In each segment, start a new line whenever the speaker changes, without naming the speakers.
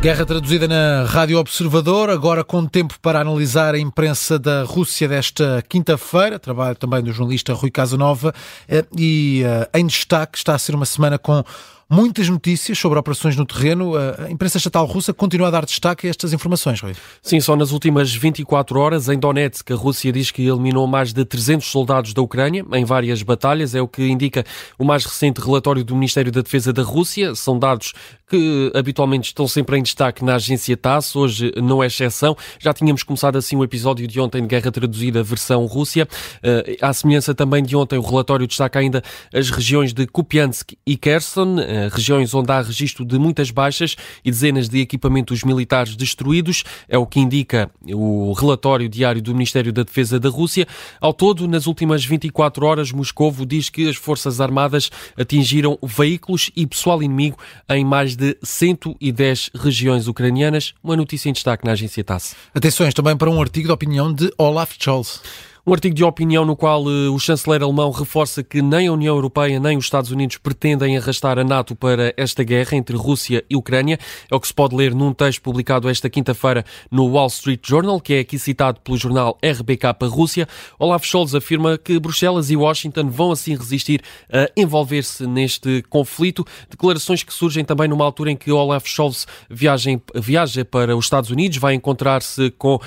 Guerra traduzida na Rádio Observador, agora com tempo para analisar a imprensa da Rússia desta quinta-feira, trabalho também do jornalista Rui Casanova, eh, e eh, em destaque está a ser uma semana com muitas notícias sobre operações no terreno. A imprensa estatal russa continua a dar destaque a estas informações, Rui.
Sim, só nas últimas 24 horas, em Donetsk, a Rússia diz que eliminou mais de 300 soldados da Ucrânia em várias batalhas. É o que indica o mais recente relatório do Ministério da Defesa da Rússia. São dados que habitualmente estão sempre em destaque na agência TASS, hoje não é exceção. Já tínhamos começado assim o episódio de ontem de Guerra Traduzida, versão Rússia. Uh, à semelhança também de ontem, o relatório destaca ainda as regiões de Kupiansk e Kherson, uh, regiões onde há registro de muitas baixas e dezenas de equipamentos militares destruídos. É o que indica o relatório diário do Ministério da Defesa da Rússia. Ao todo, nas últimas 24 horas, Moscovo diz que as Forças Armadas atingiram veículos e pessoal inimigo em mais de 110 regiões ucranianas. Uma notícia em destaque na agência TASS.
Atenções também para um artigo de opinião de Olaf Scholz.
Um artigo de opinião no qual uh, o chanceler alemão reforça que nem a União Europeia nem os Estados Unidos pretendem arrastar a NATO para esta guerra entre Rússia e Ucrânia. É o que se pode ler num texto publicado esta quinta-feira no Wall Street Journal, que é aqui citado pelo jornal RBK Rússia. Olaf Scholz afirma que Bruxelas e Washington vão assim resistir a envolver-se neste conflito. Declarações que surgem também numa altura em que Olaf Scholz viaja, viaja para os Estados Unidos, vai encontrar-se com uh,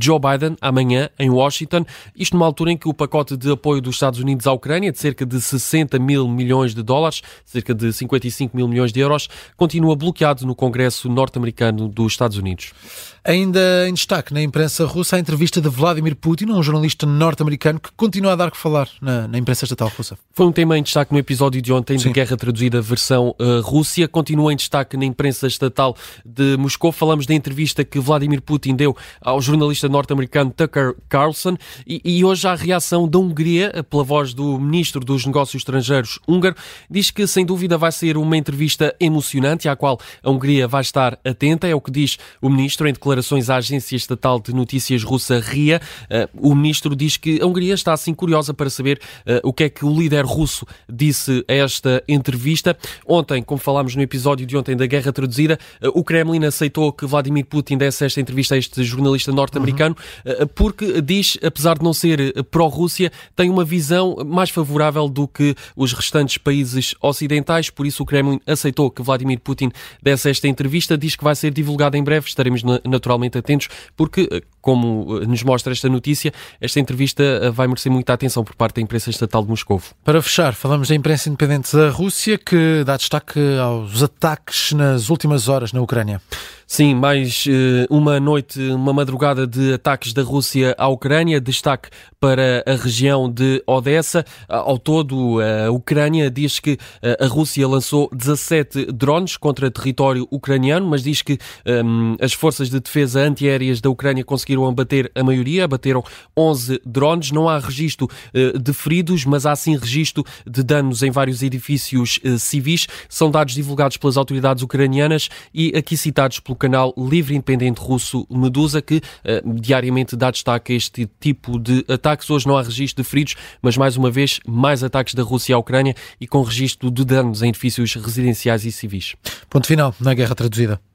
Joe Biden amanhã em Washington. Isto numa altura em que o pacote de apoio dos Estados Unidos à Ucrânia, de cerca de 60 mil milhões de dólares, cerca de 55 mil milhões de euros, continua bloqueado no Congresso norte-americano dos Estados Unidos.
Ainda em destaque na imprensa russa, a entrevista de Vladimir Putin, um jornalista norte-americano que continua a dar que falar na, na, imprensa estatal russa.
Foi um tema em destaque no episódio de ontem Sim. de Guerra Traduzida versão uh, Rússia. Continua em destaque na imprensa estatal de Moscou. Falamos da entrevista que Vladimir Putin deu ao jornalista norte-americano Tucker Carlson e, e hoje há a reação da Hungria, pela voz do ministro dos Negócios Estrangeiros húngaro. Diz que sem dúvida vai ser uma entrevista emocionante à qual a Hungria vai estar atenta. É o que diz o ministro em declaração declarações à agência estatal de notícias russa RIA. Eh, o ministro diz que a Hungria está assim curiosa para saber eh, o que é que o líder russo disse a esta entrevista. Ontem, como falámos no episódio de ontem da Guerra Traduzida, eh, o Kremlin aceitou que Vladimir Putin desse esta entrevista a este jornalista norte-americano uhum. porque diz, apesar de não ser pró-Rússia, tem uma visão mais favorável do que os restantes países ocidentais. Por isso, o Kremlin aceitou que Vladimir Putin desse esta entrevista. Diz que vai ser divulgada em breve. Estaremos na, na naturalmente atentos, porque, eh, como eh, nos mostra esta notícia, esta entrevista eh, vai merecer muita atenção por parte da imprensa estatal de Moscou.
Para fechar, falamos da imprensa independente da Rússia, que dá destaque aos ataques nas últimas horas na Ucrânia.
Sim, mais uh, uma noite, uma madrugada de ataques da Rússia à Ucrânia, destaque para a região de Odessa. Ao todo, a Ucrânia diz que a Rússia lançou 17 drones contra território ucraniano, mas diz que um, as forças de defesa antiaéreas da Ucrânia conseguiram abater a maioria, abateram 11 drones. Não há registro uh, de feridos, mas há sim registro de danos em vários edifícios civis. São dados divulgados pelas autoridades ucranianas e aqui citados pelo canal livre independente russo Medusa, que uh, diariamente dá destaque a este tipo de ataques. Hoje não há registro de feridos, mas mais uma vez, mais ataques da Rússia à Ucrânia e com registro de danos em edifícios residenciais e civis.
Ponto final na guerra traduzida.